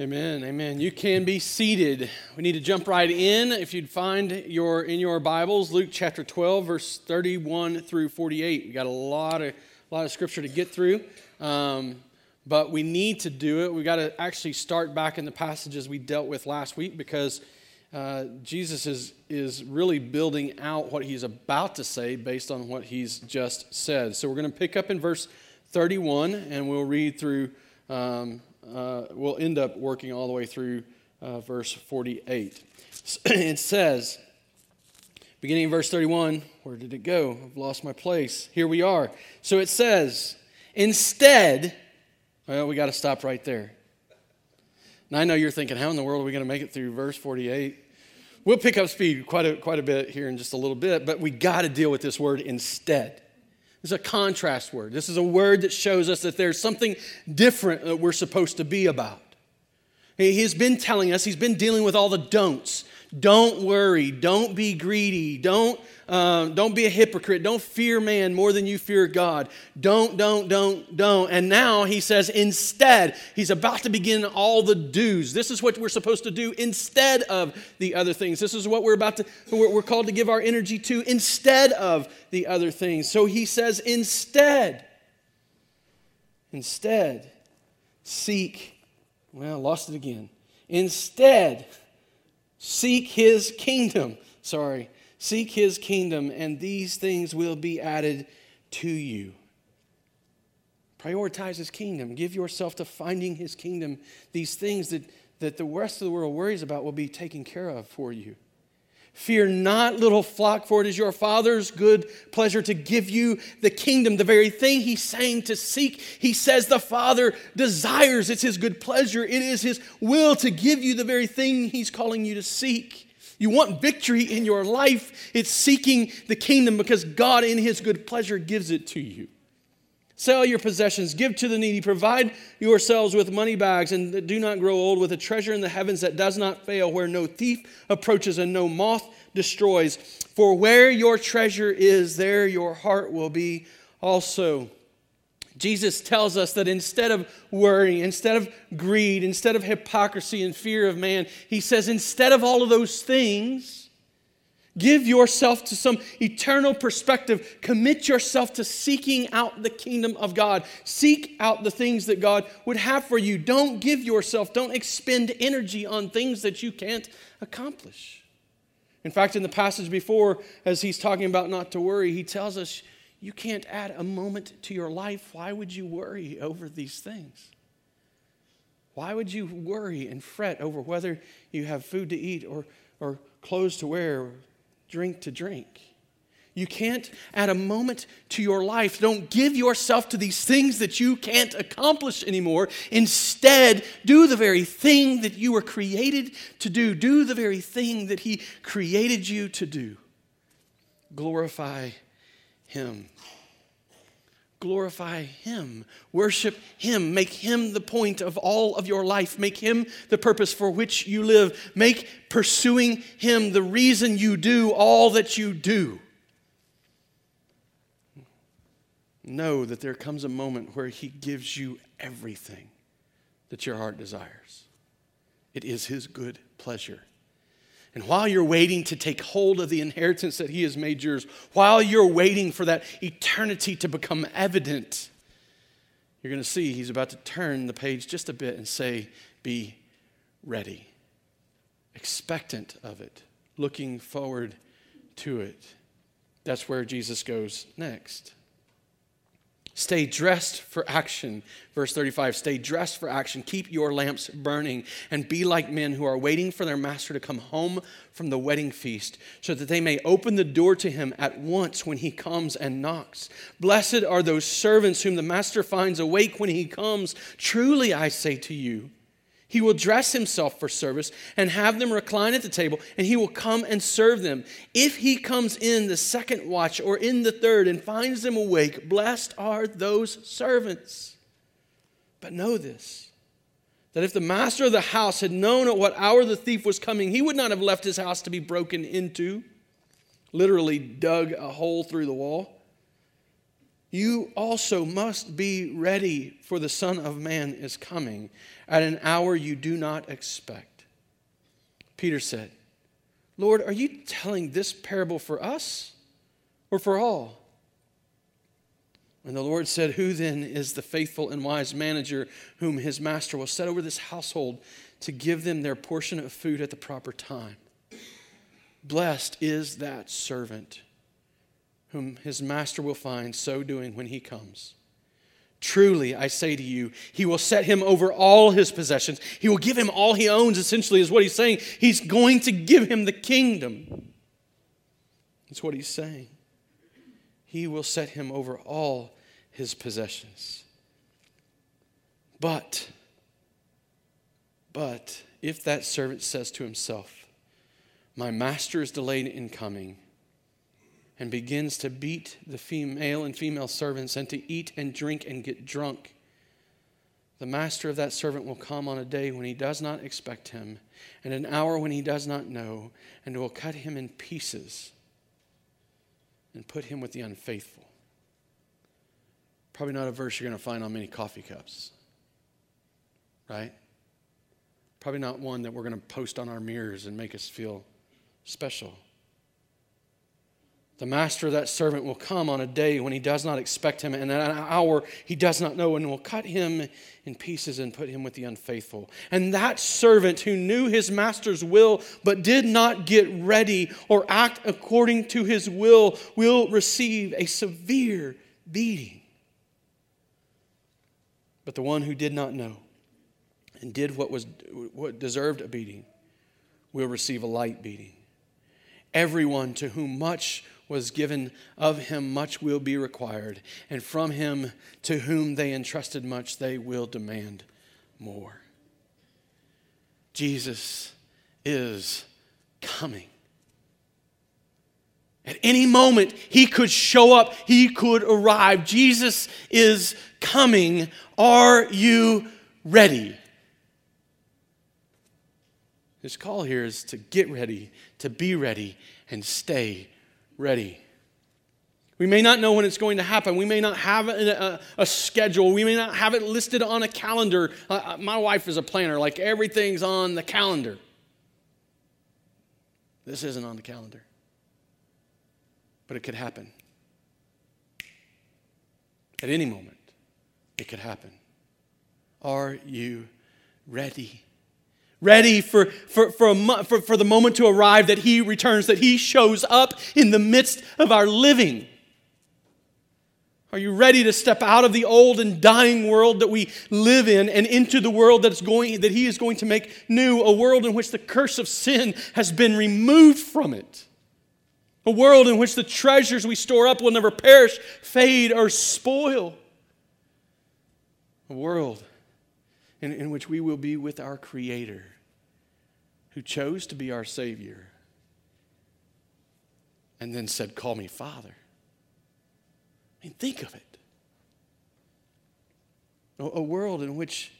Amen. Amen. You can be seated. We need to jump right in. If you'd find your in your Bibles, Luke chapter 12, verse 31 through 48. We got a lot of a lot of scripture to get through. Um, but we need to do it. We got to actually start back in the passages we dealt with last week because uh, Jesus is, is really building out what he's about to say based on what he's just said. So we're going to pick up in verse 31 and we'll read through um, uh, we'll end up working all the way through uh, verse 48. it says, beginning in verse 31, where did it go? I've lost my place. Here we are. So it says, instead, well, we got to stop right there. Now I know you're thinking, how in the world are we going to make it through verse 48? We'll pick up speed quite a, quite a bit here in just a little bit, but we got to deal with this word instead. Is a contrast word. This is a word that shows us that there's something different that we're supposed to be about. He's been telling us, he's been dealing with all the don'ts. Don't worry. Don't be greedy. Don't, uh, don't be a hypocrite. Don't fear man more than you fear God. Don't, don't, don't, don't. And now he says, instead, he's about to begin all the do's. This is what we're supposed to do instead of the other things. This is what we're about to, we're called to give our energy to instead of the other things. So he says, instead, instead, seek, well, lost it again. Instead, Seek his kingdom. Sorry. Seek his kingdom, and these things will be added to you. Prioritize his kingdom. Give yourself to finding his kingdom. These things that, that the rest of the world worries about will be taken care of for you. Fear not, little flock, for it is your Father's good pleasure to give you the kingdom, the very thing He's saying to seek. He says the Father desires, it's His good pleasure, it is His will to give you the very thing He's calling you to seek. You want victory in your life, it's seeking the kingdom because God, in His good pleasure, gives it to you. Sell your possessions, give to the needy, provide yourselves with money bags, and do not grow old with a treasure in the heavens that does not fail, where no thief approaches and no moth destroys. For where your treasure is, there your heart will be also. Jesus tells us that instead of worry, instead of greed, instead of hypocrisy and fear of man, he says, instead of all of those things, Give yourself to some eternal perspective. Commit yourself to seeking out the kingdom of God. Seek out the things that God would have for you. Don't give yourself, don't expend energy on things that you can't accomplish. In fact, in the passage before, as he's talking about not to worry, he tells us you can't add a moment to your life. Why would you worry over these things? Why would you worry and fret over whether you have food to eat or, or clothes to wear, drink to drink. You can't add a moment to your life. Don't give yourself to these things that you can't accomplish anymore. Instead, do the very thing that you were created to do. Do the very thing that He created you to do. Glorify Him. Glorify Him. Worship Him. Make Him the point of all of your life. Make Him the purpose for which you live. Make pursuing Him the reason you do all that you do. Know that there comes a moment where He gives you everything that your heart desires. It is His good pleasure and while you're waiting to take hold of the inheritance that He has made yours, while you're waiting for that eternity to become evident, you're going to see He's about to turn the page just a bit and say, Be ready, expectant of it, looking forward to it. That's where Jesus goes next. Stay dressed for action. Verse 35 Stay dressed for action. Keep your lamps burning and be like men who are waiting for their master to come home from the wedding feast so that they may open the door to him at once when he comes and knocks. Blessed are those servants whom the master finds awake when he comes. Truly, I say to you, he will dress himself for service and have them recline at the table, and he will come and serve them. If he comes in the second watch or in the third and finds them awake, blessed are those servants. But know this that if the master of the house had known at what hour the thief was coming, he would not have left his house to be broken into, literally dug a hole through the wall. You also must be ready, for the Son of Man is coming at an hour you do not expect. Peter said, Lord, are you telling this parable for us or for all? And the Lord said, Who then is the faithful and wise manager whom his master will set over this household to give them their portion of food at the proper time? Blessed is that servant whom his master will find so doing when he comes. Truly, I say to you, he will set him over all his possessions. He will give him all he owns, essentially, is what he's saying. He's going to give him the kingdom. That's what he's saying. He will set him over all his possessions. But, but, if that servant says to himself, My master is delayed in coming, and begins to beat the female and female servants and to eat and drink and get drunk, the master of that servant will come on a day when he does not expect him, and an hour when he does not know, and will cut him in pieces and put him with the unfaithful. Probably not a verse you're going to find on many coffee cups, right? Probably not one that we're going to post on our mirrors and make us feel special. The master of that servant will come on a day when he does not expect him, and at an hour he does not know, and will cut him in pieces and put him with the unfaithful. And that servant who knew his master's will but did not get ready or act according to his will will receive a severe beating. But the one who did not know and did what was what deserved a beating will receive a light beating. Everyone to whom much was given, of him much will be required, and from him to whom they entrusted much, they will demand more. Jesus is coming. At any moment, he could show up, he could arrive. Jesus is coming. Are you ready? His call here is to get ready, to be ready, and stay ready. We may not know when it's going to happen. We may not have a, a, a schedule. We may not have it listed on a calendar. Uh, uh, my wife is a planner, like everything's on the calendar. This isn't on the calendar, but it could happen. At any moment, it could happen. Are you ready? Ready for, for, for, a, for, for the moment to arrive that He returns, that He shows up in the midst of our living. Are you ready to step out of the old and dying world that we live in and into the world that's going, that He is going to make new, a world in which the curse of sin has been removed from it? A world in which the treasures we store up will never perish, fade, or spoil. A world in, in which we will be with our Creator who chose to be our Savior and then said, Call me Father. I mean, think of it. A, a world in which,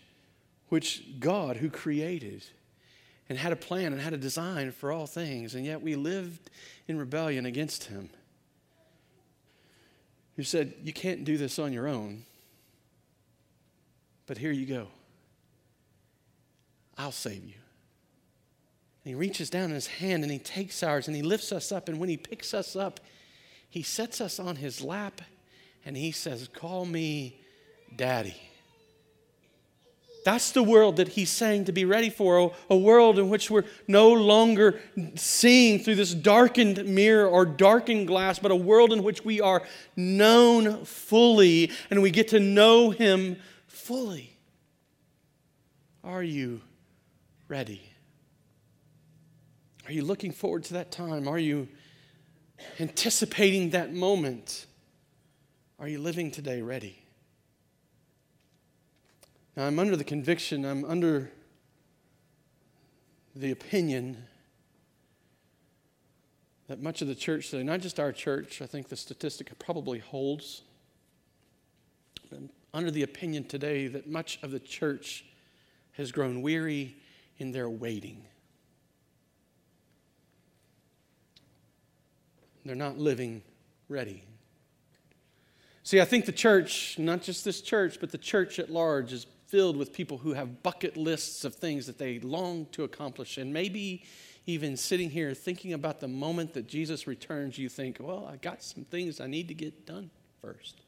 which God, who created and had a plan and had a design for all things, and yet we lived in rebellion against Him, who said, You can't do this on your own, but here you go. I'll save you. And he reaches down in his hand and he takes ours and he lifts us up. And when he picks us up, he sets us on his lap and he says, Call me daddy. That's the world that he's saying to be ready for, a, world in which we're no longer seeing through this darkened mirror or darkened glass, but a world in which we are known fully and we get to know him fully. Are you ready? Are you looking forward to that time? Are you anticipating that moment? Are you living today ready? Now, I'm under the conviction, I'm under the opinion that much of the church today, not just our church, I think the statistic probably holds, I'm under the opinion today that much of the church has grown weary in their waiting. They're not living ready. See, I think the church, not just this church, but the church at large, is filled with people who have bucket lists of things that they long to accomplish. And maybe even sitting here thinking about the moment that Jesus returns, you think, well, I got some things I need to get done first.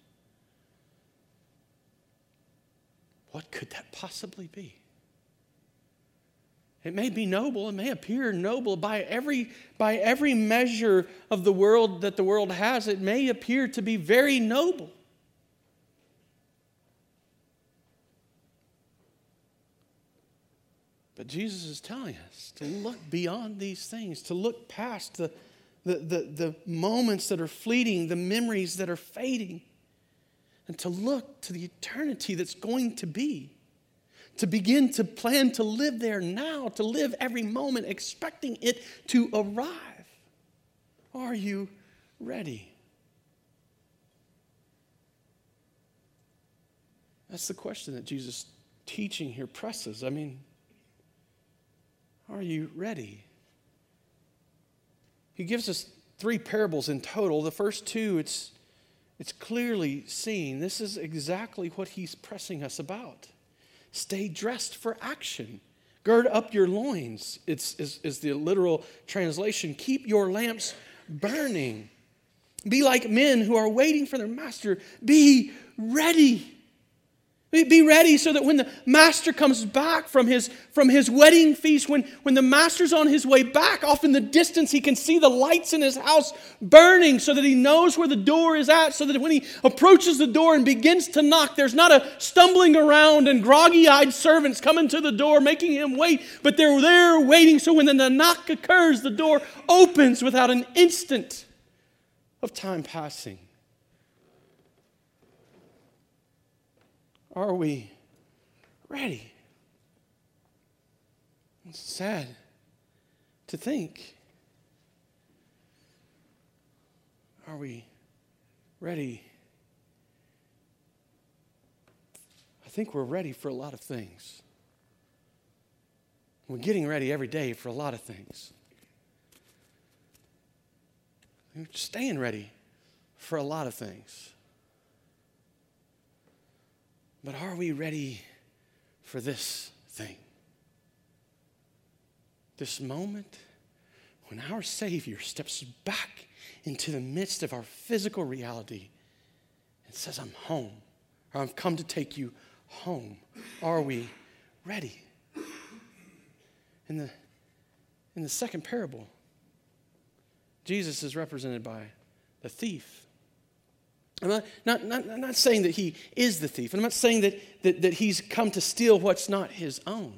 What could that possibly be? It may be noble, it may appear noble by every, by every measure of the world that the world has, it may appear to be very noble. But Jesus is telling us to look beyond these things, to look past the, the, the, the moments that are fleeting, the memories that are fading, and to look to the eternity that's going to be to begin to plan to live there now, to live every moment expecting it to arrive. Are you ready? That's the question that Jesus' teaching here presses. I mean, are you ready? He gives us three parables in total. The first two, it's, it's clearly seen. This is exactly what he's pressing us about. Stay dressed for action. Gird up your loins, it's, is, is the literal translation. Keep your lamps burning. Be like men who are waiting for their master. Be ready. Be ready so that when the master comes back from his, from his wedding feast, when, when the master's on his way back, off in the distance, he can see the lights in his house burning so that he knows where the door is at, so that when he approaches the door and begins to knock, there's not a stumbling around and groggy eyed servants coming to the door making him wait, but they're there waiting. So when the knock occurs, the door opens without an instant of time passing. Are we ready? It's sad to think. Are we ready? I think we're ready for a lot of things. We're getting ready every day for a lot of things. We're staying ready for a lot of things. But are we ready for this thing? This moment when our Savior steps back into the midst of our physical reality and says, I'm home, or I've come to take you home. Are we ready? In the, in the second parable, Jesus is represented by the thief I'm not, not, not, not saying that he is the thief. I'm not saying that, that, that he's come to steal what's not his own.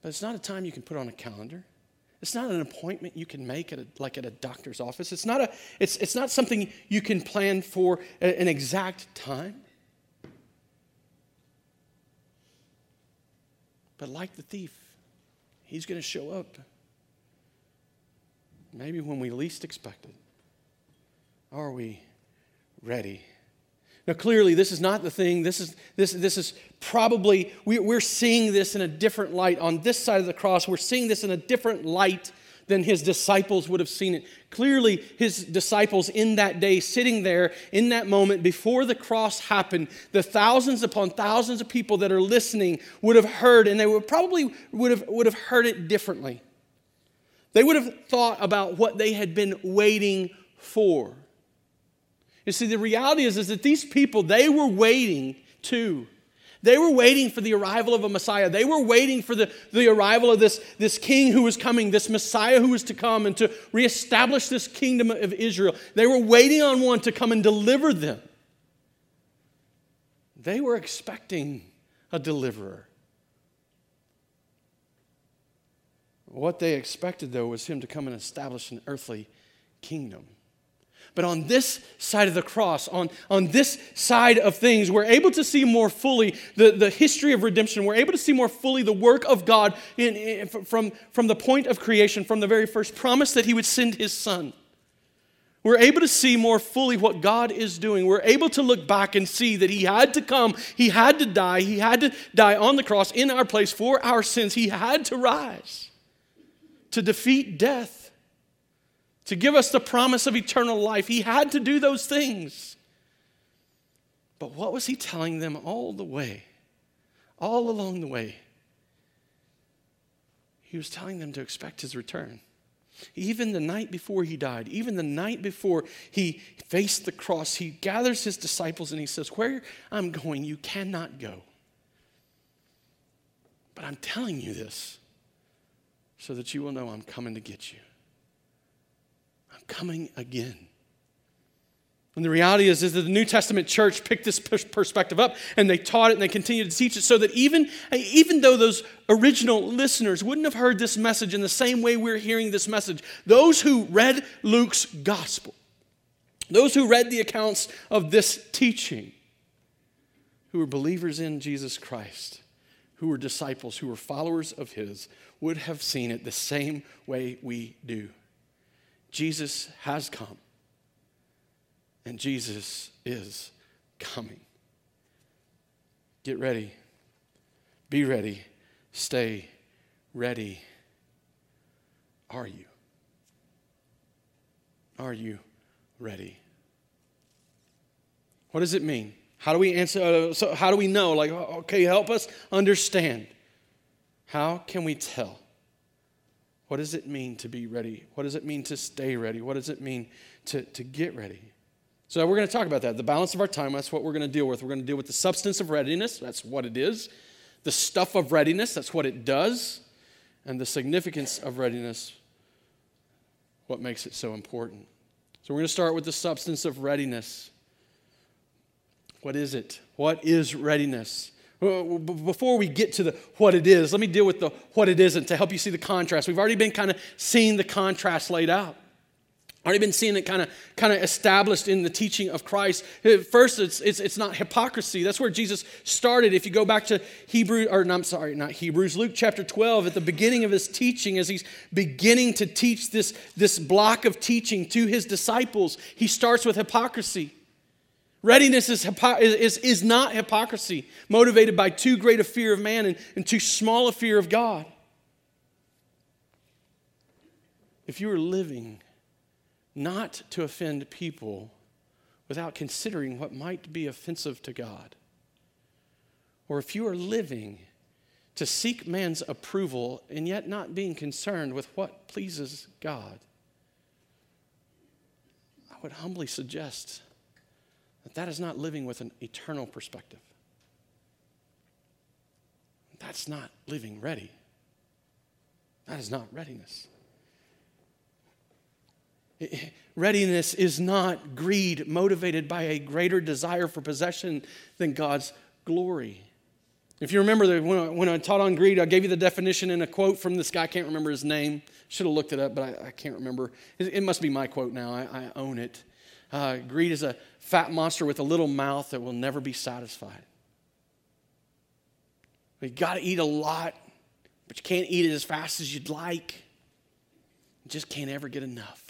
But it's not a time you can put on a calendar. It's not an appointment you can make at a, like at a doctor's office. It's not, a, it's, it's not something you can plan for an exact time. But like the thief, he's going to show up maybe when we least expect it. Are we ready? Now, clearly, this is not the thing. This is, this, this is probably, we, we're seeing this in a different light. On this side of the cross, we're seeing this in a different light than his disciples would have seen it. Clearly, his disciples in that day, sitting there in that moment before the cross happened, the thousands upon thousands of people that are listening would have heard, and they would probably would have, would have heard it differently. They would have thought about what they had been waiting for. You see, the reality is, is that these people, they were waiting too. They were waiting for the arrival of a Messiah. They were waiting for the, the arrival of this, this king who was coming, this Messiah who was to come and to reestablish this kingdom of Israel. They were waiting on one to come and deliver them. They were expecting a deliverer. What they expected, though, was him to come and establish an earthly kingdom. But on this side of the cross, on, on this side of things, we're able to see more fully the, the history of redemption. We're able to see more fully the work of God in, in, from, from the point of creation, from the very first promise that He would send His Son. We're able to see more fully what God is doing. We're able to look back and see that He had to come, He had to die, He had to die on the cross in our place for our sins. He had to rise to defeat death to give us the promise of eternal life. He had to do those things. But what was he telling them all the way? All along the way? He was telling them to expect his return. Even the night before he died, even the night before he faced the cross, he gathers his disciples and he says, Where I'm going, you cannot go. But I'm telling you this so that you will know I'm coming to get you. Coming again. And the reality is, is that the New Testament church picked this perspective up and they taught it and they continued to teach it so that even, even though those original listeners wouldn't have heard this message in the same way we're hearing this message, those who read Luke's gospel, those who read the accounts of this teaching, who were believers in Jesus Christ, who were disciples, who were followers of his, would have seen it the same way we do. Jesus has come and Jesus is coming. Get ready. Be ready. Stay ready. Are you? Are you ready? What does it mean? How do we answer? Uh, so how do we know? Like, okay, help us understand. How can we tell? What does it mean to be ready? What does it mean to stay ready? What does it mean to, to get ready? So we're going to talk about that. The balance of our time, that's what we're going to deal with. We're going to deal with the substance of readiness, that's what it is. The stuff of readiness, that's what it does. And the significance of readiness, what makes it so important. So we're going to start with the substance of readiness. What is it? What is readiness? Before we get to the what it is, let me deal with the what it isn't to help you see the contrast. We've already been kind of seeing the contrast laid out. Already been seeing it kind of kind of established in the teaching of Christ. Uh, first, it's, it's, it's not hypocrisy. That's where Jesus started. If you go back to Hebrew, or no, I'm sorry, not Hebrews, Luke chapter 12, at the beginning of his teaching, as he's beginning to teach this, this block of teaching to his disciples, he starts with hypocrisy. Readiness is, is, is not hypocrisy, motivated by too great a fear of man and, and too small a fear of God. If you are living not to offend people without considering what might be offensive to God. Or if you are living to seek man's approval and yet not being concerned with what pleases God, I would humbly suggest that that is not living with an eternal perspective. That's not living ready. That is not readiness. Readiness is not greed motivated by a greater desire for possession than God's glory. If you remember, that when, I, when I taught on greed, I gave you the definition in a quote from this guy. I can't remember his name. Should have looked it up, but I, I can't remember. It, it, must be my quote now. I, I own it. Uh, greed is a fat monster with a little mouth that will never be satisfied. You got to eat a lot, but you can't eat it as fast as you'd like. You just can't ever get enough.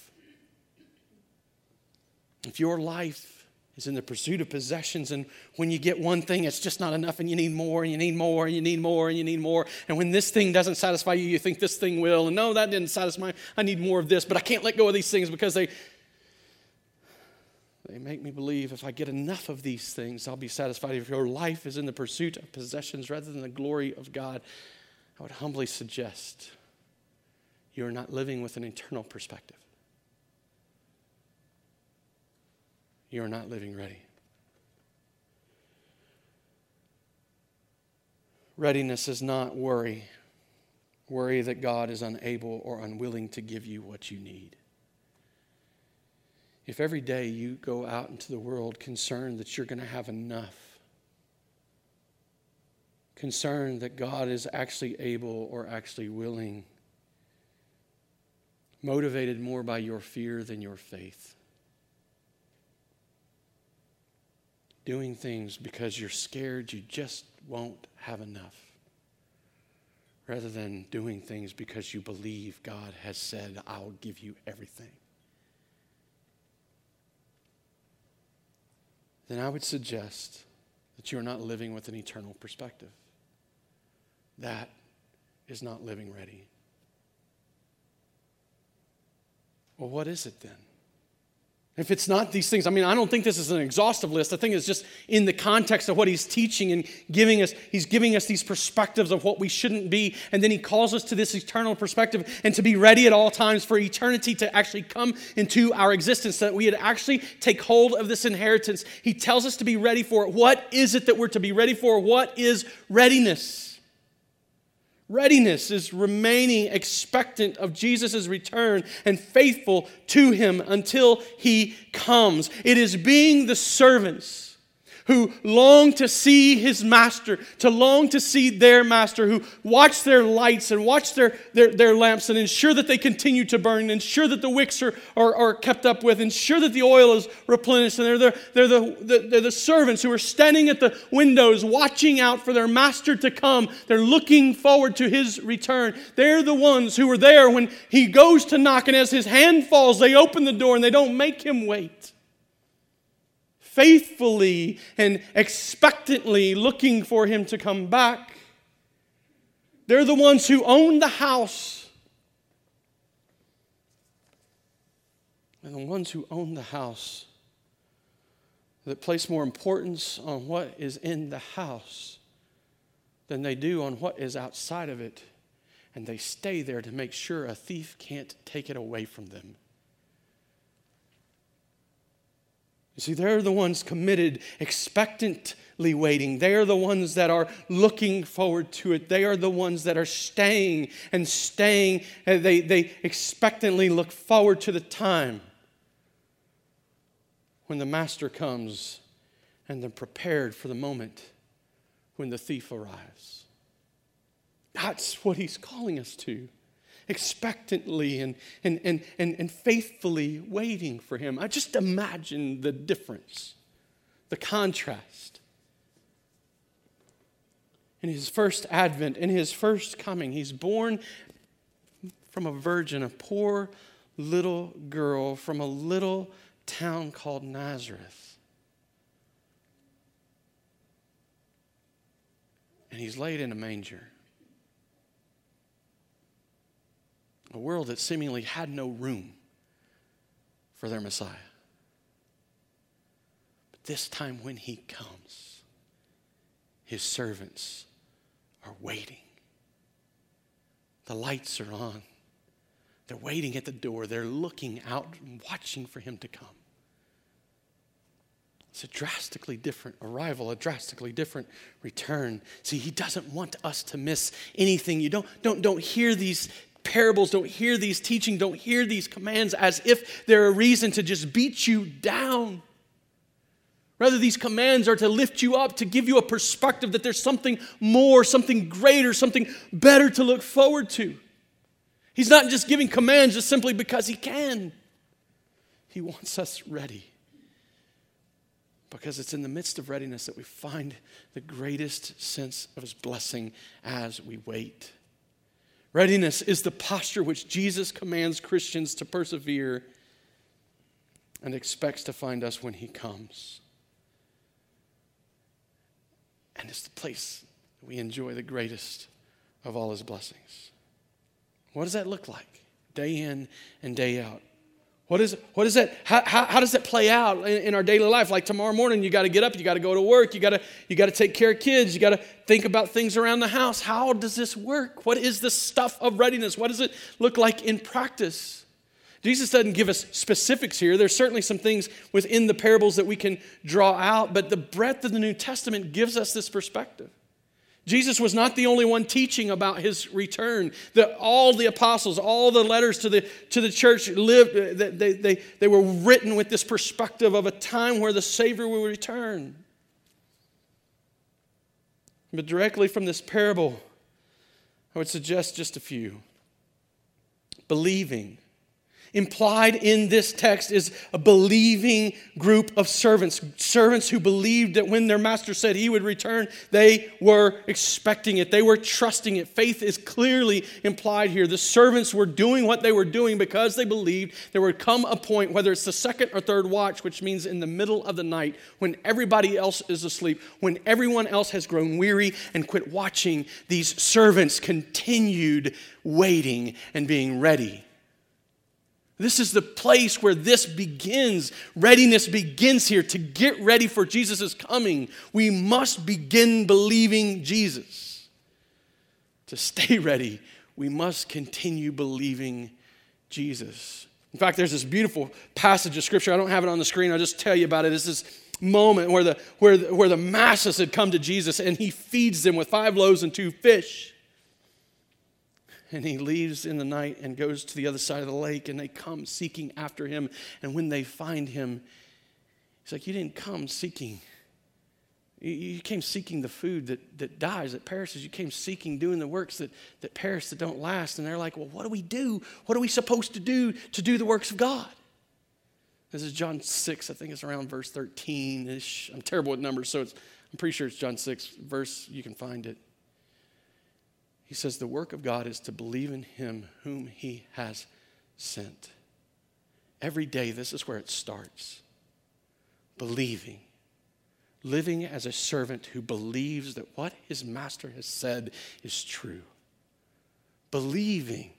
If your life is in the pursuit of possessions, and when you get one thing, it's just not enough, and you need more, and you need more, and you need more, and you need more. And when this thing doesn't satisfy you, you think this thing will. And no, that didn't satisfy. I need more of this, but I can't let go of these things because they. They make me believe if I get enough of these things, I'll be satisfied. If your life is in the pursuit of possessions rather than the glory of God, I would humbly suggest you are not living with an eternal perspective. you are not living ready. Readiness is not worry, worry that God is unable or unwilling to give you what you need. If every day you go out into the world concerned that you're going to have enough, concerned that God is actually able or actually willing, motivated more by your fear than your faith, doing things because you're scared you just won't have enough, rather than doing things because you believe God has said, I'll give you everything. Then I would suggest that you're not living with an eternal perspective. That is not living ready. Well, what is it then? If it's not these things, I mean, I don't think this is an exhaustive list. I think it's just in the context of what he's teaching and giving us, he's giving us these perspectives of what we shouldn't be. And then he calls us to this eternal perspective and to be ready at all times for eternity to actually come into our existence, so that we would actually take hold of this inheritance. He tells us to be ready for it. What is it that we're to be ready for? What is readiness? Readiness is remaining expectant of Jesus' return and faithful to him until he comes. It is being the servants who long to see his master, to long to see their master, who watch their lights and watch their, their, their lamps and ensure that they continue to burn, ensure that the wicks are, are, are kept up with, ensure that the oil is replenished. And they're, the, they're, the, the, they're the servants who are standing at the windows watching out for their master to come. They're looking forward to his return. They're the ones who were there when he goes to knock, and as his hand falls, they open the door and they don't make him wait faithfully and expectantly looking for him to come back. They're the ones who own the house. And the ones who own the house that place more importance on what is in the house than they do on what is outside of it. And they stay there to make sure a thief can't take it away from them. You see, they're the ones committed, expectantly waiting. They are the ones that are looking forward to it. They are the ones that are staying and staying. And they, they expectantly look forward to the time when the master comes and they're prepared for the moment when the thief arrives. That's what he's calling us to expectantly and, and, and, and, and faithfully waiting for him. I just imagine the difference, the contrast. In his first advent, in his first coming, he's born from a virgin, a poor little girl from a little town called Nazareth. And he's laid in a manger. A world that seemingly had no room for their Messiah. But this time, when he comes, his servants are waiting. The lights are on. They're waiting at the door. They're looking out and watching for him to come. It's a drastically different arrival, a drastically different return. See, he doesn't want us to miss anything. You don't, don't, don't hear these, parables, don't hear these teaching, don't hear these commands as if they're a reason to just beat you down. Rather, these commands are to lift you up, to give you a perspective that there's something more, something greater, something better to look forward to. He's not just giving commands just simply because he can, he wants us ready. Because it's in the midst of readiness that we find the greatest sense of his blessing as we wait. Readiness is the posture which Jesus commands Christians to persevere and expects to find us when he comes. And it's the place that we enjoy the greatest of all his blessings. What does that look like? Day in and day out. What is, what is that? How, how, how does that play out in, in our daily life? Like tomorrow morning, you got to get up, you got to go to work, you got to you got to take care of kids, you got to think about things around the house. How does this work? What is the stuff of readiness? What does it look like in practice? Jesus doesn't give us specifics here. There's certainly some things within the parables that we can draw out, but the breadth of the New Testament gives us this perspective. Jesus was not the only one teaching about his return. The, all the apostles, all the letters to the, to the church lived, uh, they, they, they were written with this perspective of a time where the Savior will return. But directly from this parable, I would suggest just a few. Believing Implied in this text is a believing group of servants, servants who believed that when their master said he would return, they were expecting it. They were trusting it. Faith is clearly implied here. The servants were doing what they were doing because they believed there would come a point, whether it's the second or third watch, which means in the middle of the night, when everybody else is asleep, when everyone else has grown weary and quit watching, these servants continued waiting and being ready This is the place where this begins. Readiness begins here. To get ready for Jesus' coming, we must begin believing Jesus. To stay ready, we must continue believing Jesus. In fact, there's this beautiful passage of scripture. I don't have it on the screen. I'll just tell you about it. It's this moment where the, where the, where the masses had come to Jesus and he feeds them with five loaves and two fish. And he leaves in the night and goes to the other side of the lake, and they come seeking after him. And when they find him, he's like, You didn't come seeking. You came seeking the food that, that dies, that perishes. You came seeking doing the works that, that perish, that don't last. And they're like, Well, what do we do? What are we supposed to do to do the works of God? This is John 6, I think it's around verse 13 ish. I'm terrible with numbers, so I'm pretty sure it's John 6, verse, you can find it. He says, The work of God is to believe in him whom he has sent. Every day, this is where it starts believing, living as a servant who believes that what his master has said is true. Believing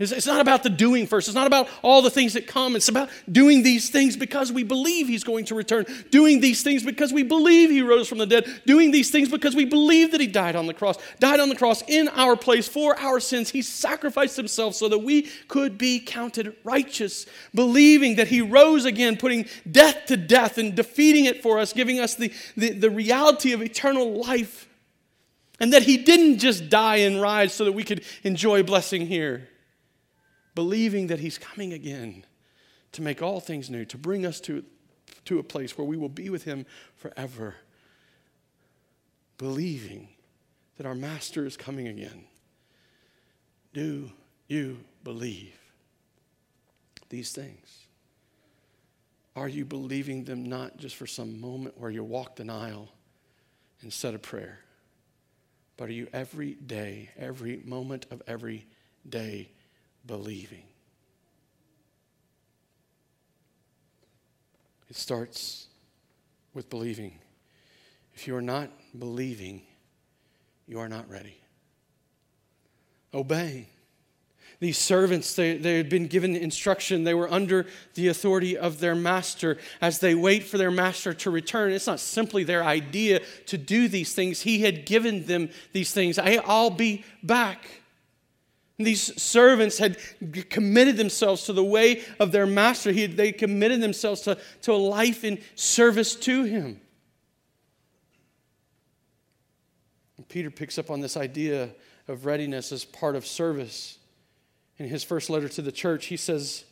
it's not about the doing first. It's not about all the things that come. It's about doing these things because we believe He's going to return. Doing these things because we believe He rose from the dead. Doing these things because we believe that He died on the cross. Died on the cross in our place for our sins. He sacrificed Himself so that we could be counted righteous. Believing that He rose again, putting death to death and defeating it for us, giving us the, the, the reality of eternal life. And that He didn't just die and rise so that we could enjoy blessing here believing that He's coming again to make all things new, to bring us to, to a place where we will be with Him forever. Believing that our Master is coming again. Do you believe these things? Are you believing them not just for some moment where you walked an aisle and said a prayer, but are you every day, every moment of every day believing. It starts with believing. If you are not believing, you are not ready. Obeying. These servants, they, they had been given instruction. They were under the authority of their master as they wait for their master to return. It's not simply their idea to do these things, he had given them these things. I'll be back. These servants had committed themselves to the way of their master. He, they committed themselves to, to a life in service to him. And Peter picks up on this idea of readiness as part of service. In his first letter to the church, he says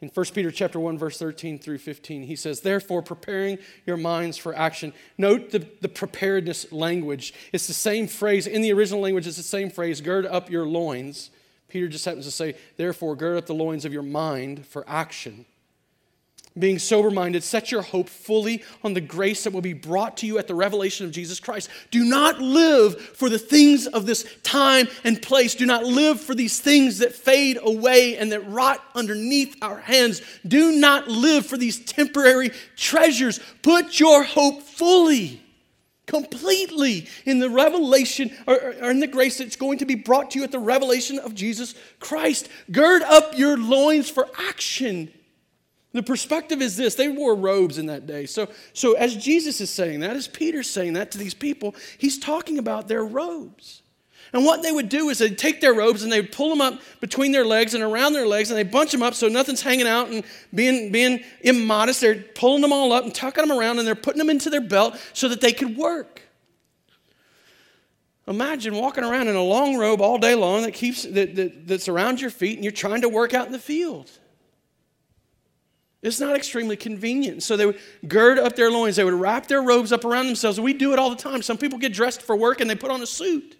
in 1 Peter chapter 1, verse 13 through 15, he says, Therefore, preparing your minds for action. Note the, the preparedness language. It's the same phrase. In the original language, it's the same phrase, gird up your loins. Peter just happens to say, therefore, gird up the loins of your mind for action. Being sober minded, set your hope fully on the grace that will be brought to you at the revelation of Jesus Christ. Do not live for the things of this time and place. Do not live for these things that fade away and that rot underneath our hands. Do not live for these temporary treasures. Put your hope fully completely in the revelation or, or, in the grace that's going to be brought to you at the revelation of Jesus Christ. Gird up your loins for action. The perspective is this they wore robes in that day. So, so as Jesus is saying that, as Peter's saying that to these people, he's talking about their robes. And what they would do is they'd take their robes and they'd pull them up between their legs and around their legs and they bunch them up so nothing's hanging out and being, being immodest. They're pulling them all up and tucking them around and they're putting them into their belt so that they could work. Imagine walking around in a long robe all day long that keeps that, that, that's around your feet and you're trying to work out in the field. It's not extremely convenient. So they would gird up their loins, they would wrap their robes up around themselves. We do it all the time. Some people get dressed for work and they put on a suit.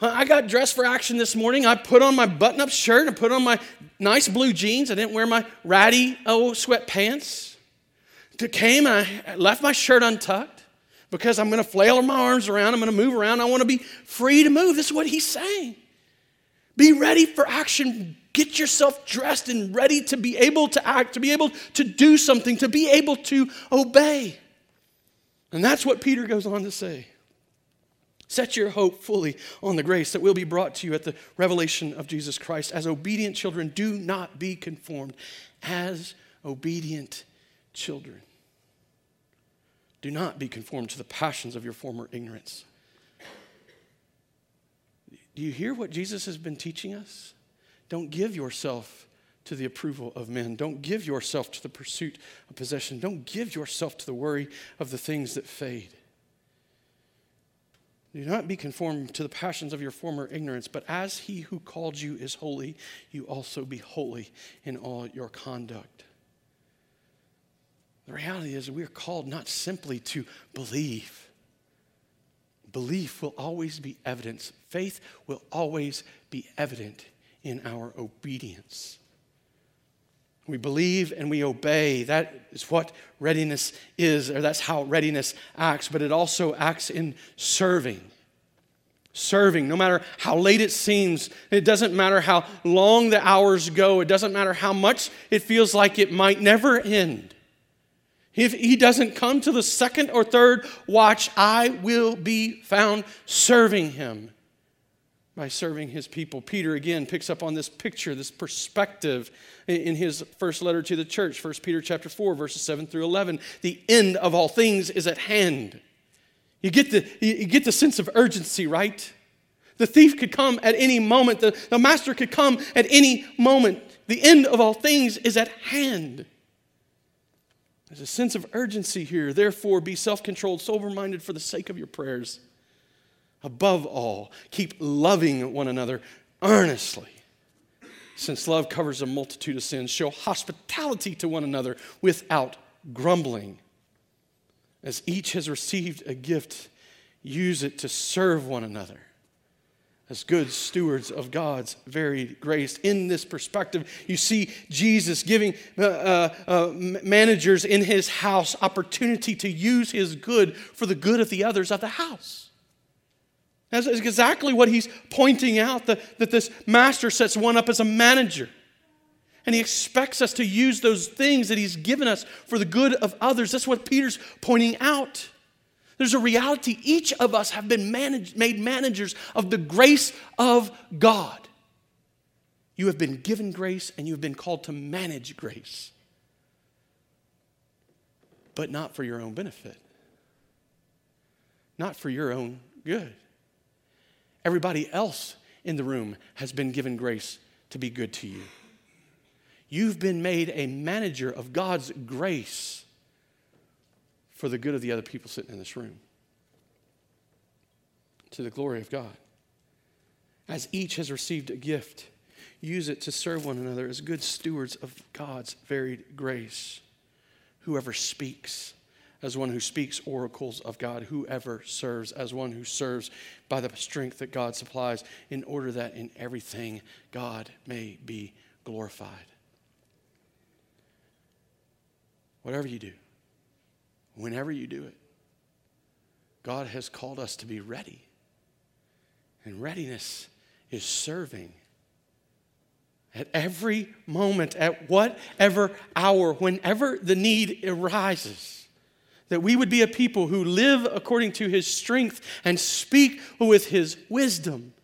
I got dressed for action this morning. I put on my button up shirt and put on my nice blue jeans. I didn't wear my ratty old sweatpants. Came and I left my shirt untucked because I'm going to flail my arms around. I'm going to move around. I want to be free to move. This is what he's saying. Be ready for action. Get yourself dressed and ready to be able to act, to be able to do something, to be able to obey. And that's what Peter goes on to say. Set your hope fully on the grace that will be brought to you at the revelation of Jesus Christ. As obedient children, do not be conformed. As obedient children, do not be conformed to the passions of your former ignorance. Do you hear what Jesus has been teaching us? Don't give yourself to the approval of men. Don't give yourself to the pursuit of possession. Don't give yourself to the worry of the things that fade. Do not be conformed to the passions of your former ignorance, but as he who called you is holy, you also be holy in all your conduct. The reality is, we are called not simply to believe. Belief will always be evidence, faith will always be evident in our obedience. We believe and we obey. That is what readiness is, or that's how readiness acts, but it also acts in serving. Serving, no matter how late it seems, it doesn't matter how long the hours go, it doesn't matter how much it feels like it might never end. If he doesn't come to the second or third watch, I will be found serving him by serving his people. Peter again picks up on this picture, this perspective in his first letter to the church, 1 Peter chapter 4, verses 7 through 11. The end of all things is at hand. You get the, you get the sense of urgency, right? The thief could come at any moment, the, the master could come at any moment. The end of all things is at hand. There's a sense of urgency here. Therefore, be self controlled, sober minded for the sake of your prayers. Above all, keep loving one another earnestly. Since love covers a multitude of sins, show hospitality to one another without grumbling. As each has received a gift, use it to serve one another as good stewards of God's varied grace. In this perspective, you see Jesus giving uh, uh, uh, managers in his house opportunity to use his good for the good of the others of the house. That's exactly what he's pointing out that, that this master sets one up as a manager. And he expects us to use those things that he's given us for the good of others. That's what Peter's pointing out. There's a reality. Each of us have been managed, made managers of the grace of God. You have been given grace and you have been called to manage grace, but not for your own benefit, not for your own good. Everybody else in the room has been given grace to be good to you. You've been made a manager of God's grace for the good of the other people sitting in this room, to the glory of God. As each has received a gift, use it to serve one another as good stewards of God's varied grace. Whoever speaks, as one who speaks oracles of God, whoever serves as one who serves by the strength that God supplies, in order that in everything God may be glorified. Whatever you do, whenever you do it, God has called us to be ready. And readiness is serving. At every moment, at whatever hour, whenever the need arises that we would be a people who live according to his strength and speak with his wisdom.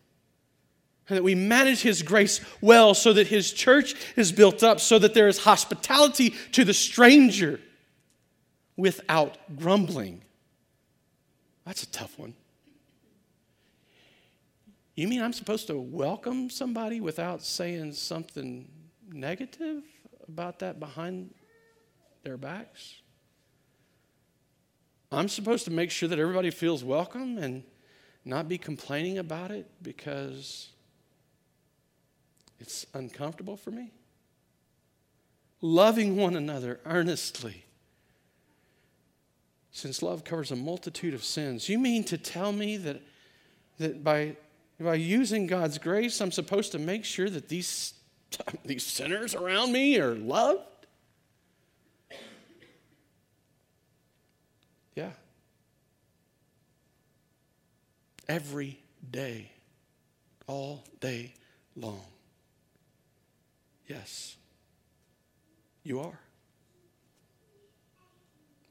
And that we manage his grace well so that his church is built up, so that there is hospitality to the stranger without grumbling. That's a tough one. You mean I'm supposed to welcome somebody without saying something negative about that behind their backs? I'm supposed to make sure that everybody feels welcome and not be complaining about it because it's uncomfortable for me. Loving one another earnestly. Since love covers a multitude of sins. You mean to tell me that, that by, by using God's grace, I'm supposed to make sure that these, these sinners around me are loved? Yeah. Every day, all day long. Yes, you are.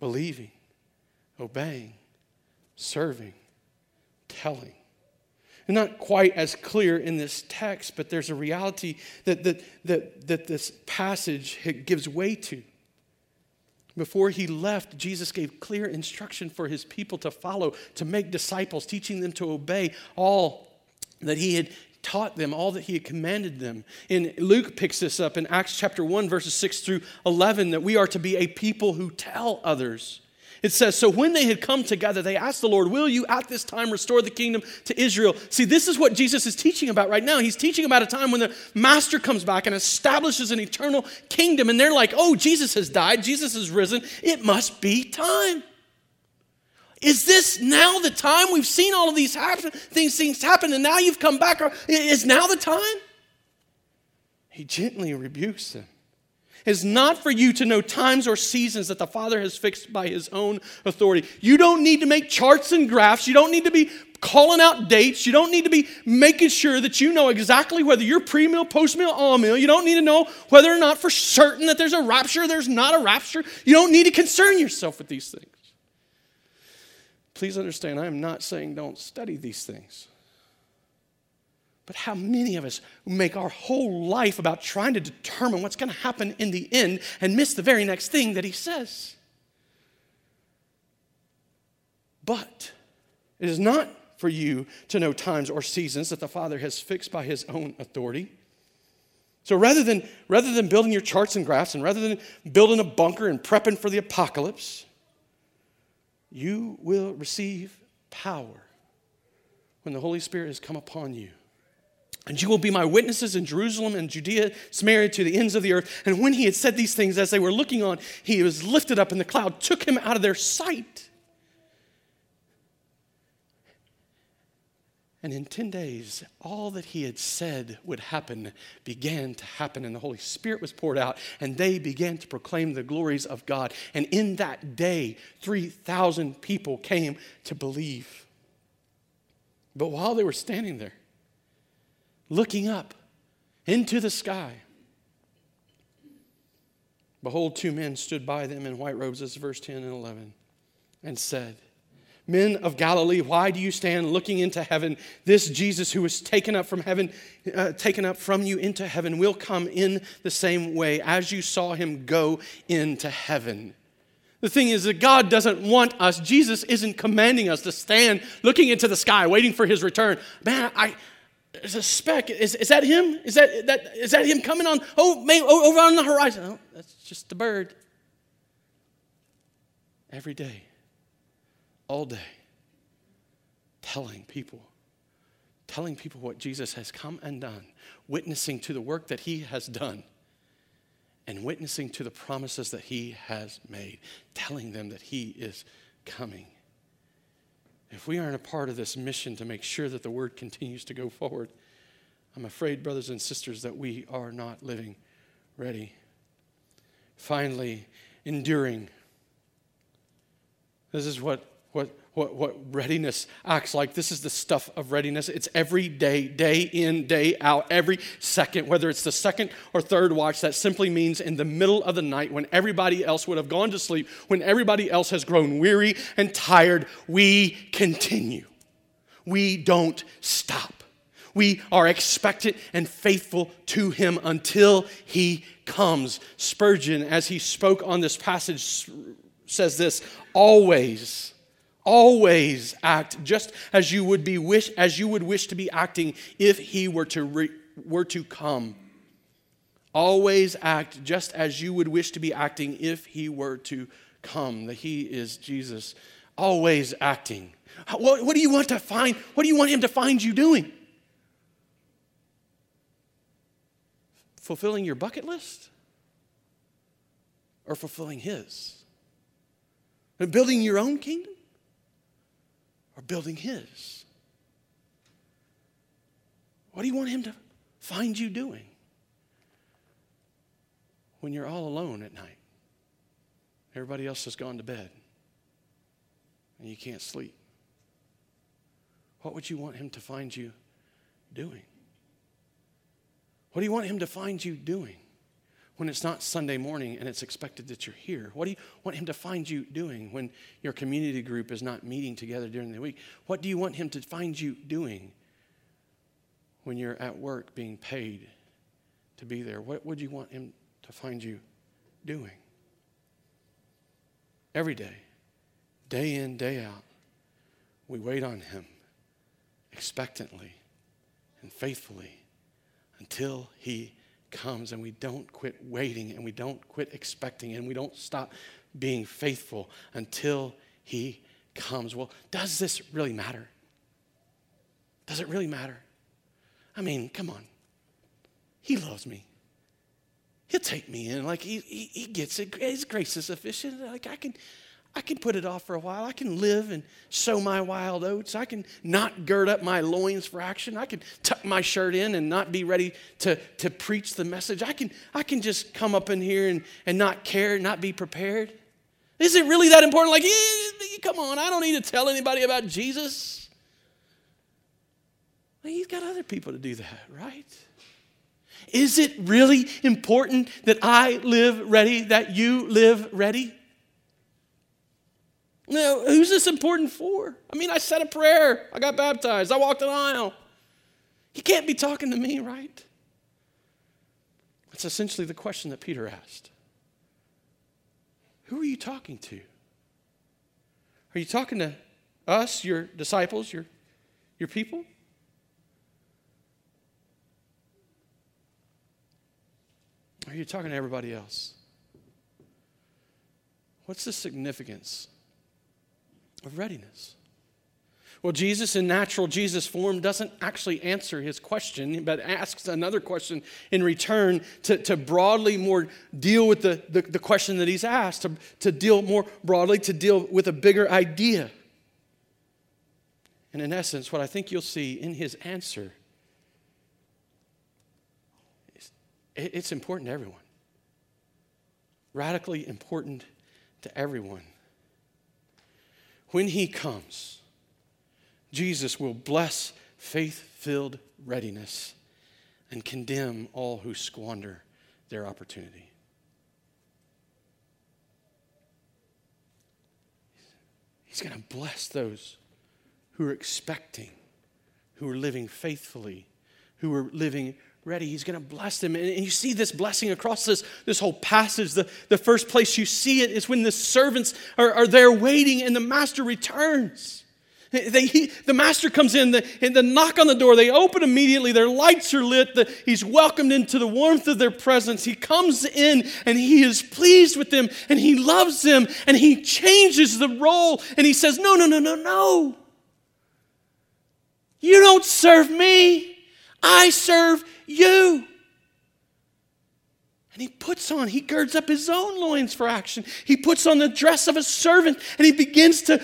Believing, obeying, serving, telling. And not quite as clear in this text, but there's a reality that, that, that, that this passage gives way to. Before he left, Jesus gave clear instruction for his people to follow, to make disciples, teaching them to obey all that he had taught them, all that he had commanded them. And Luke picks this up in Acts chapter 1, verses 6 through 11, that we are to be a people who tell others. It says, So when they had come together, they asked the Lord, Will you at this time restore the kingdom to Israel? See, this is what Jesus is teaching about right now. He's teaching about a time when the master comes back and establishes an eternal kingdom. And they're like, Oh, Jesus has died, Jesus has risen. It must be time. Is this now the time? We've seen all of these happen, things, things happen, and now you've come back. Is now the time? He gently rebukes them is not for you to know times or seasons that the Father has fixed by his own authority. You don't need to make charts and graphs. You don't need to be calling out dates. You don't need to be making sure that you know exactly whether you're premil, post meal, amil. You don't need to know whether or not for certain that there's a rapture, there's not a rapture. You don't need to concern yourself with these things. Please understand, I am not saying don't study these things. But how many of us make our whole life about trying to determine what's going to happen in the end and miss the very next thing that he says? But it is not for you to know times or seasons that the Father has fixed by his own authority. So rather than, rather than building your charts and graphs and rather than building a bunker and prepping for the apocalypse, you will receive power when the Holy Spirit has come upon you. And you will be my witnesses in Jerusalem and Judea, Samaria, to the ends of the earth. And when he had said these things, as they were looking on, he was lifted up, and the cloud took him out of their sight. And in 10 days, all that he had said would happen began to happen, and the Holy Spirit was poured out, and they began to proclaim the glories of God. And in that day, 3,000 people came to believe. But while they were standing there, looking up into the sky. Behold, two men stood by them in white robes, as verse 10 and 11, and said, Men of Galilee, why do you stand looking into heaven? This Jesus who was taken up from heaven, uh, taken up from you into heaven, will come in the same way as you saw him go into heaven. The thing is that God doesn't want us, Jesus isn't commanding us to stand looking into the sky, waiting for his return. Man, I, there's a speck. Is, is that him? Is that, that, is that him coming on? Oh, over on the horizon. Oh, that's just the bird. Every day, all day, telling people, telling people what Jesus has come and done, witnessing to the work that he has done, and witnessing to the promises that he has made, telling them that he is coming if we aren't a part of this mission to make sure that the word continues to go forward, I'm afraid, brothers and sisters, that we are not living ready. Finally, enduring. This is what, what what, what readiness acts like. This is the stuff of readiness. It's every day, day in, day out, every second, whether it's the second or third watch. That simply means in the middle of the night when everybody else would have gone to sleep, when everybody else has grown weary and tired, we continue. We don't stop. We are expectant and faithful to him until he comes. Spurgeon, as he spoke on this passage, says this always always act just as you would be wish as you would wish to be acting if he were to re, were to come. Always act just as you would wish to be acting if he were to come that he is jesus. Always acting. What, what do you want to find what do you want him to find you doing? Fulfilling your bucket list? Or fulfilling his? And building your own kingdom or building His? What do you want Him to find you doing when you're all alone at night? Everybody else has gone to bed and you can't sleep. What would you want Him to find you doing? What do you want Him to find you doing when it's not Sunday morning and it's expected that you're here? What do you want Him to find you doing when your community group is not meeting together during the week? What do you want Him to find you doing when you're at work being paid to be there? What would you want Him to find you doing? Every day, day in, day out, we wait on Him expectantly and faithfully until He comes and we don't quit waiting and we don't quit expecting and we don't stop being faithful until he comes. Well, does this really matter? Does it really matter? I mean, come on. He loves me. He'll take me in. Like he, he, he gets it. His grace is sufficient. Like I can, I can put it off for a while. I can live and sow my wild oats. I can not gird up my loins for action. I can tuck my shirt in and not be ready to, to preach the message. I can, I can just come up in here and, and not care, not be prepared. Is it really that important? Like, eh, come on, I don't need to tell anybody about Jesus. Well, he's got other people to do that, right? Is it really important that I live ready, that you live ready? Now, who's this important for? I mean, I said a prayer, I got baptized, I walked an aisle. He can't be talking to me, right? That's essentially the question that Peter asked. Who are you talking to? Are you talking to us, your disciples, your, your people? Or are you talking to everybody else? What's the significance of readiness. Well, Jesus in natural Jesus form doesn't actually answer his question, but asks another question in return to, to broadly more deal with the, the, the question that he's asked, to, to deal more broadly, to deal with a bigger idea. And in essence, what I think you'll see in his answer is it's important to everyone. Radically important to everyone when he comes, Jesus will bless faith filled readiness and condemn all who squander their opportunity. He's going to bless those who are expecting, who are living faithfully, who are living ready. He's going to bless them. And, you see this blessing across this, this whole passage. The, the first place you see it is when the servants are, are there waiting and the master returns. They, he, the master comes in, the, and the knock on the door, they open immediately, their lights are lit, the, he's welcomed into the warmth of their presence. He comes in and he is pleased with them and he loves them and he changes the role and he says, No, no, no, no, no. You don't serve me, I serve you. And he puts on, he girds up his own loins for action. He puts on the dress of a servant and he begins to,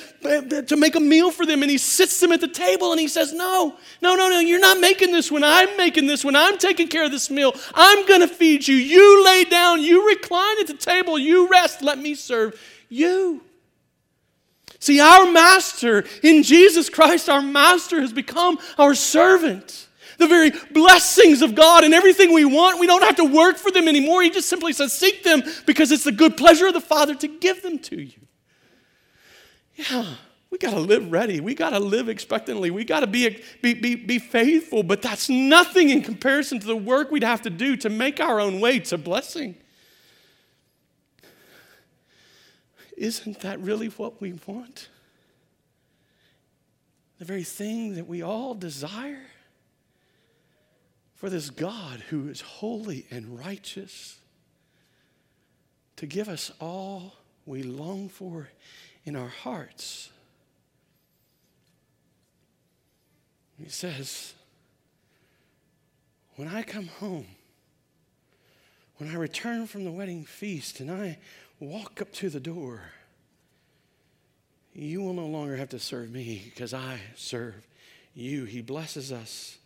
to make a meal for them and he sits them at the table and he says, No, no, no, no, you're not making this one. I'm making this one. I'm taking care of this meal. I'm going to feed you. You lay down, you recline at the table, you rest. Let me serve you. See, our master in Jesus Christ, our master has become our servant the very blessings of God and everything we want, we don't have to work for them anymore. He just simply says, Seek them because it's the good pleasure of the Father to give them to you. Yeah, we got to live ready. We got to live expectantly. We got to be, be, be, be faithful, but that's nothing in comparison to the work we'd have to do to make our own way to blessing. Isn't that really what we want? The very thing that we all desire? For this God who is holy and righteous to give us all we long for in our hearts. He says, When I come home, when I return from the wedding feast and I walk up to the door, you will no longer have to serve me because I serve you. He blesses us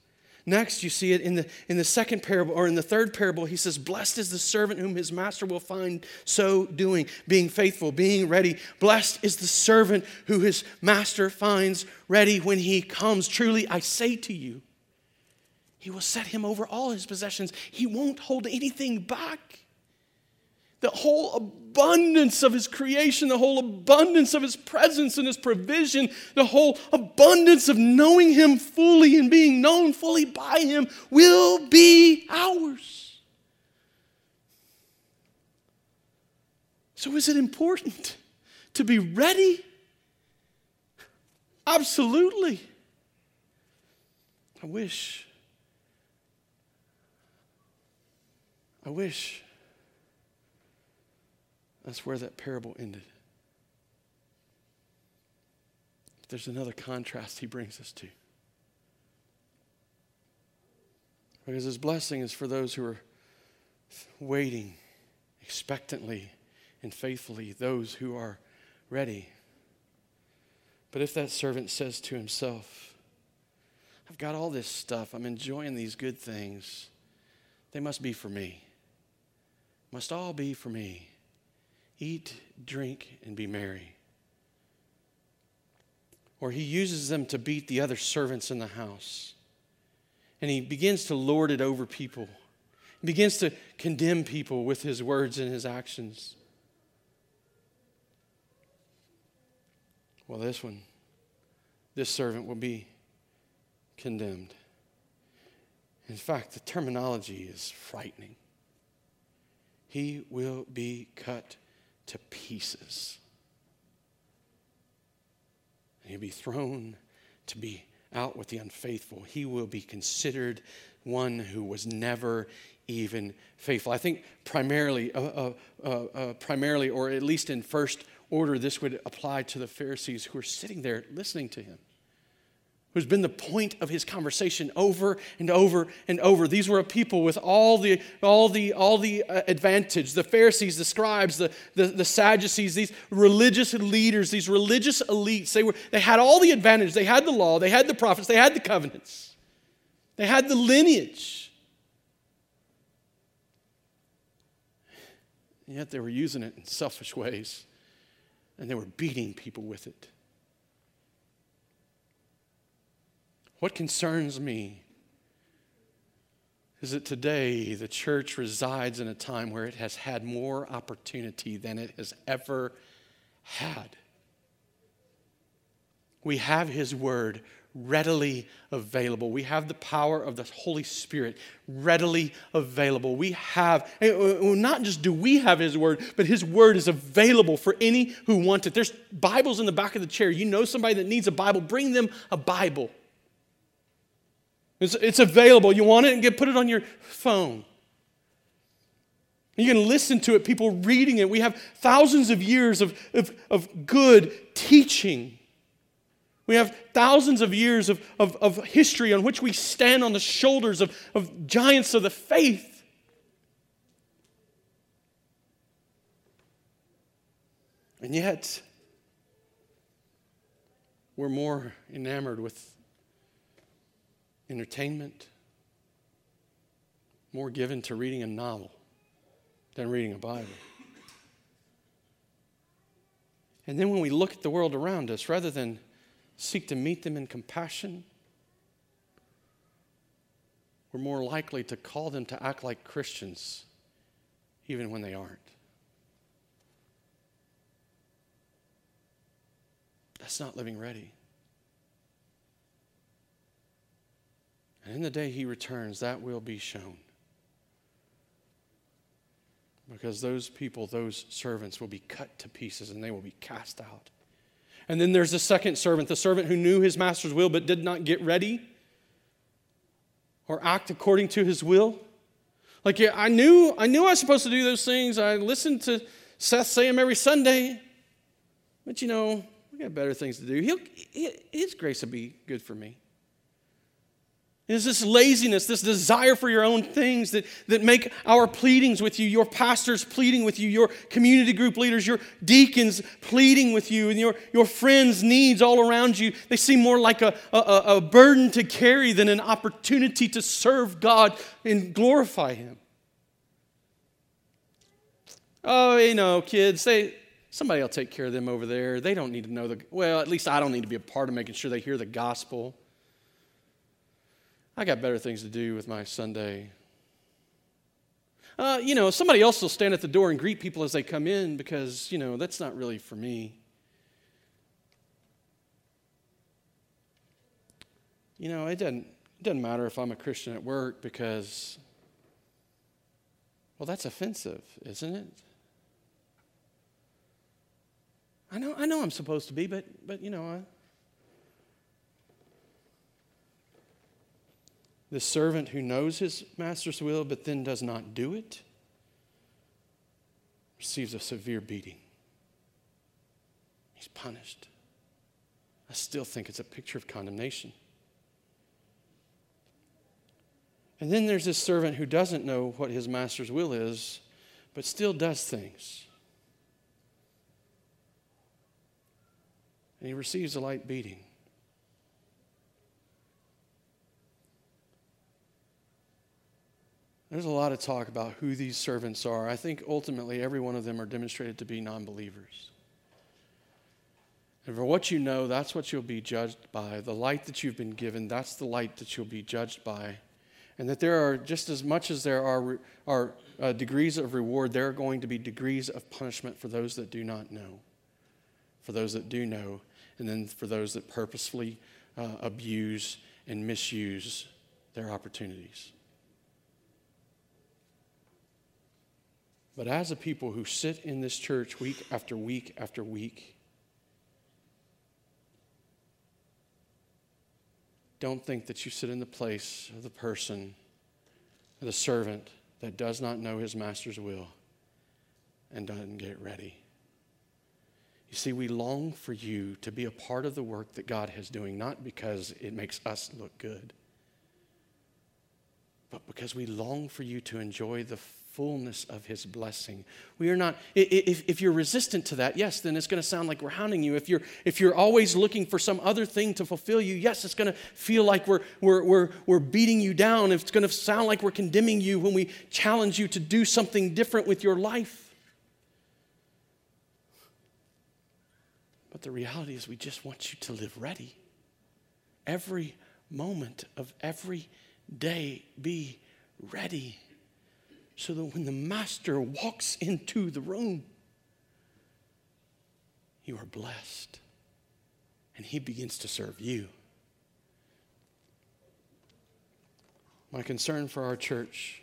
Next, you see it in the, in the second parable, or in the third parable, he says, Blessed is the servant whom his master will find so doing, being faithful, being ready. Blessed is the servant who his master finds ready when he comes. Truly, I say to you, he will set him over all his possessions. He won't hold anything back. The whole abundance of his creation, the whole abundance of his presence and his provision, the whole abundance of knowing him fully and being known fully by him will be ours. So, is it important to be ready? Absolutely. I wish. I wish that's where that parable ended. But there's another contrast he brings us to. Because his blessing is for those who are waiting expectantly and faithfully, those who are ready. But if that servant says to himself, I've got all this stuff, I'm enjoying these good things, they must be for me, must all be for me. Eat, drink, and be merry. Or he uses them to beat the other servants in the house. And he begins to lord it over people. He begins to condemn people with his words and his actions. Well, this one, this servant will be condemned. In fact, the terminology is frightening. He will be cut to pieces. He'll be thrown to be out with the unfaithful. He will be considered one who was never even faithful. I think primarily, uh, uh, uh, uh primarily, or at least in first order, this would apply to the Pharisees who are sitting there listening to him who's been the point of his conversation over and over and over. These were a people with all the, all the, all the uh, advantage the Pharisees, the scribes, the, the, the Sadducees, these religious leaders, these religious elites. They, were, they had all the advantage. They had the law, they had the prophets, they had the covenants, they had the lineage. And yet they were using it in selfish ways, and they were beating people with it. What concerns me is that today the church resides in a time where it has had more opportunity than it has ever had. We have His Word readily available. We have the power of the Holy Spirit readily available. We have, uh, uh, not just do we have His Word, but His Word is available for any who want it. There's Bibles in the back of the chair. You know somebody that needs a Bible, bring them a Bible. It's, it's available. You want it and get put it on your phone. You can listen to it, people reading it. We have thousands of years of, of, of good teaching. We have thousands of years of, of, of history on which we stand on the shoulders of, of giants of the faith. And yet, we're more enamored with entertainment, more given to reading a novel than reading a Bible. And then when we look at the world around us, rather than seek to meet them in compassion, we're more likely to call them to act like Christians, even when they aren't. That's not living ready. And in the day he returns, that will be shown. Because those people, those servants, will be cut to pieces and they will be cast out. And then there's the second servant, the servant who knew his master's will but did not get ready or act according to his will. Like, yeah, I knew, I knew I was supposed to do those things. I listened to Seth say them every Sunday. But you know, we got better things to do. He'll, his grace will be good for me. It's this laziness, this desire for your own things that, that make our pleadings with you, your pastors pleading with you, your community group leaders, your deacons pleading with you, and your, your friends' needs all around you. They seem more like a, a, a burden to carry than an opportunity to serve God and glorify Him. Oh, you know, kids, they, somebody will take care of them over there. They don't need to know the, well, at least I don't need to be a part of making sure they hear the gospel. I got better things to do with my Sunday. uh, you know, somebody else will stand at the door and greet people as they come in because, you know, that's not really for me. You know, it doesn't, it doesn't matter if I'm a Christian at work because, well, that's offensive, isn't it? I know, I know I'm supposed to be, but, but you know, I, the servant who knows his master's will but then does not do it receives a severe beating. He's punished. I still think it's a picture of condemnation. And then there's this servant who doesn't know what his master's will is, but still does things. And he receives a light beating. There's a lot of talk about who these servants are. I think ultimately every one of them are demonstrated to be non believers. And for what you know, that's what you'll be judged by. The light that you've been given, that's the light that you'll be judged by and that there are just as much as there are, are uh, degrees of reward, there are going to be degrees of punishment for those that do not know, for those that do know, and then for those that purposefully uh, abuse and misuse their opportunities. But as a people who sit in this church week after week after week, don't think that you sit in the place of the person, the servant that does not know his master's will and doesn't get ready. You see, we long for you to be a part of the work that God is doing, not because it makes us look good, but because we long for you to enjoy the fullness of his blessing. We are not, if, if you're resistant to that, yes, then it's going to sound like we're hounding you. If you're, if you're always looking for some other thing to fulfill you, yes, it's going to feel like we're, we're, we're, we're beating you down. It's going to sound like we're condemning you when we challenge you to do something different with your life. But the reality is, we just want you to live ready. Every moment of every day, be ready so that when the master walks into the room, you are blessed and he begins to serve you. My concern for our church,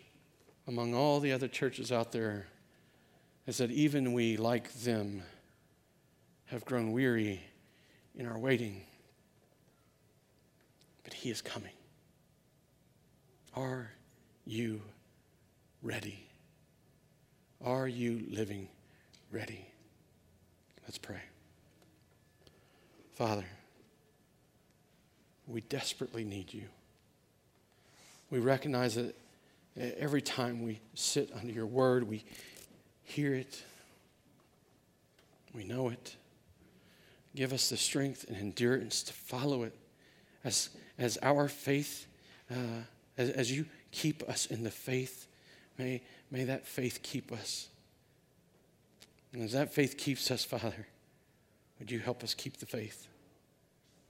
among all the other churches out there, is that even we, like them, have grown weary in our waiting. But he is coming. Are you ready? Are you living ready? Let's pray. Father, we desperately need you. We recognize that every time we sit under your word, we hear it, we know it. Give us the strength and endurance to follow it as, as our faith, uh, as, as you keep us in the faith May, may that faith keep us. And as that faith keeps us, Father, would you help us keep the faith?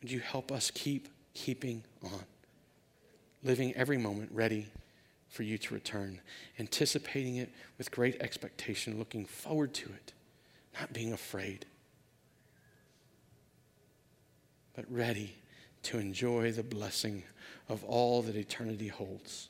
Would you help us keep keeping on, living every moment ready for you to return, anticipating it with great expectation, looking forward to it, not being afraid, but ready to enjoy the blessing of all that eternity holds.